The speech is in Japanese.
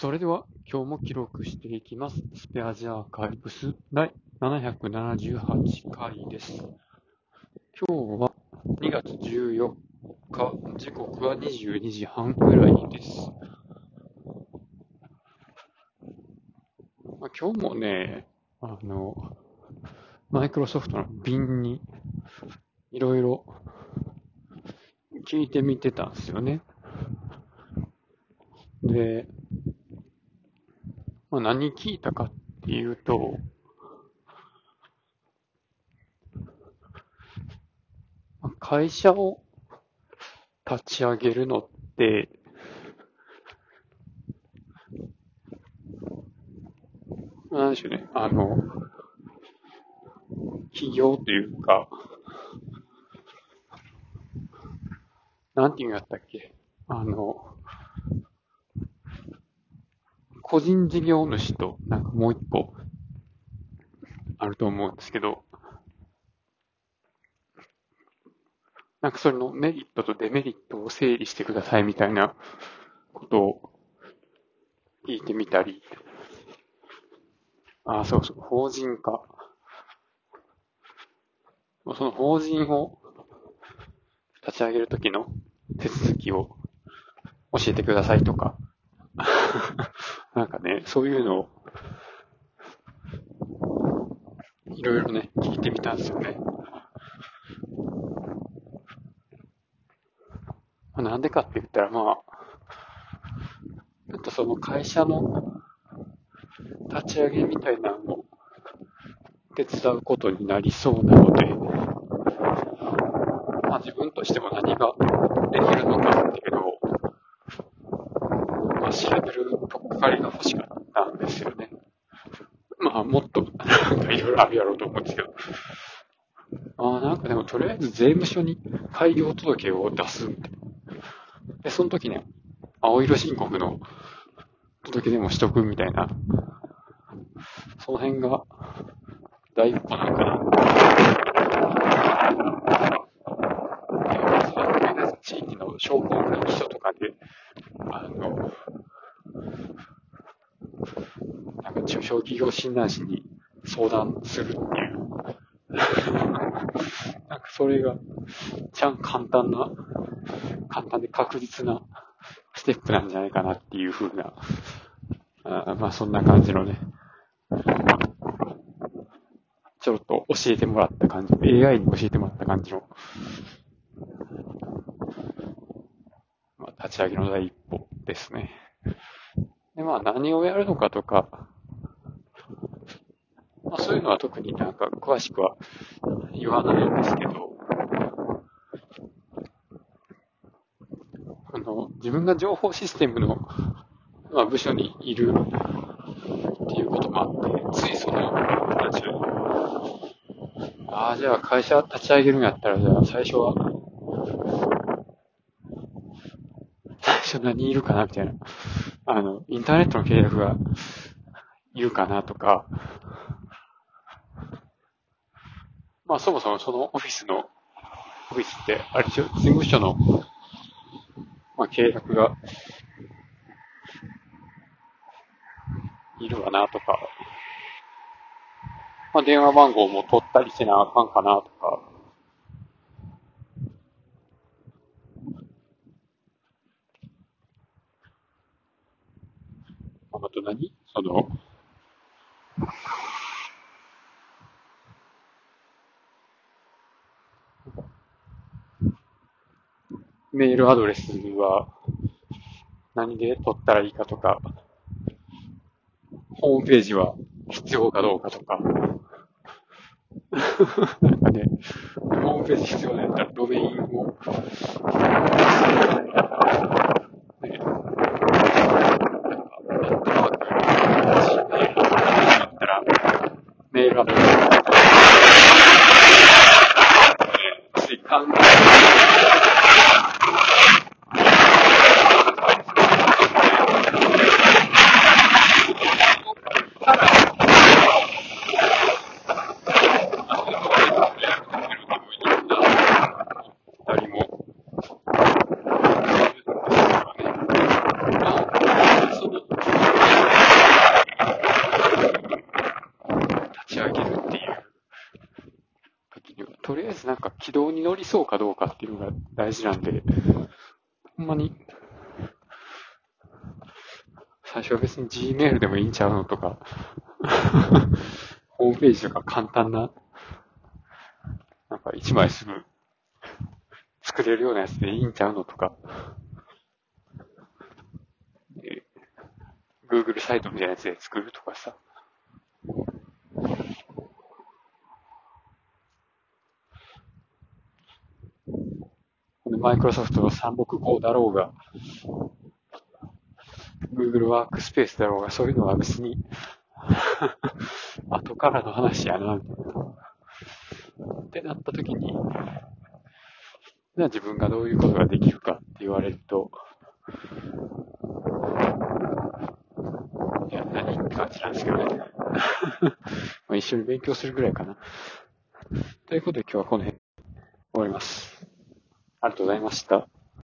それでは今日も記録していきます。スペアジアーカイブス第778回です。今日は2月14日、時刻は22時半くらいです。まあ、今日もね、あの、マイクロソフトの瓶にいろいろ聞いてみてたんですよね。で、まあ、何聞いたかっていうと、会社を立ち上げるのって、まあなんでしょうね、あの、企業というか、なんていうんやったっけ、あの、個人事業主と、なんかもう一個、あると思うんですけど、なんかそれのメリットとデメリットを整理してくださいみたいなことを聞いてみたり、あ、そうそう、法人化。その法人を立ち上げるときの手続きを教えてくださいとか、なんかね、そういうのを、いろいろね、聞いてみたんですよね。まあなんでかって言ったら、まあ、ちょっとその会社の立ち上げみたいなのを手伝うことになりそうなので、まあ自分としても何ができるのかっていうのを、まあ調べるとっかかりが欲しかったんですよね。まあもっとなんかいろいろあるやろうと思うんですけど。ああ、なんかでもとりあえず税務署に開業届を出すみたいな。で、その時ね、青色申告の届けでもしとくみたいな。その辺が第一歩なんかな。地域の商工会議所とかで、あの、なんか中小企業診断士に相談するっていう。なんかそれが、ちゃん簡単な、簡単で確実なステップなんじゃないかなっていう風な、あまあそんな感じのね、ちょっと教えてもらった感じ、AI に教えてもらった感じの、まあ、立ち上げの第一歩ですね。で、まあ何をやるのかとか、まあそういうのは特になんか詳しくは言わないんですけど、あの、自分が情報システムの、まあ、部署にいるっていうこともあって、ついその、なんでしょうああ、じゃあ会社立ち上げるんやったら、じゃあ最初は、最初何いるかなみたいな。あの、インターネットの契約がいるかなとか、まあそもそもそのオフィスの、オフィスって、あれでしょ、事務所の、まあ契約がいるかなとか、まあ電話番号も取ったりせなあかんかなとか、あと何？その、メールアドレスは何で取ったらいいかとか、ホームページは必要かどうかとか、なんかね、ホームページ必要なんやったらドメインを、ね、メールアドレス、ね、つい考えたりも、その、とりあえずなんか軌道に乗りそうかどうかっていうのが大事なんで、ほんまに、最初は別に Gmail でもいいんちゃうのとか、ホームページとか簡単な、なんか一枚すぐ作れるようなやつでいいんちゃうのとか、Google サイトみたいなやつで作るとかさ。マイクロソフトの365だろうが、Google ワークスペースだろうが、そういうのは別に 後からの話やな、みたいな。ってなった時に、じゃあ自分がどういうことができるかって言われると、いや、何って感じなんですけどね。まあ一緒に勉強するぐらいかな。ということで今日はこの辺終わります。ありがとうございました。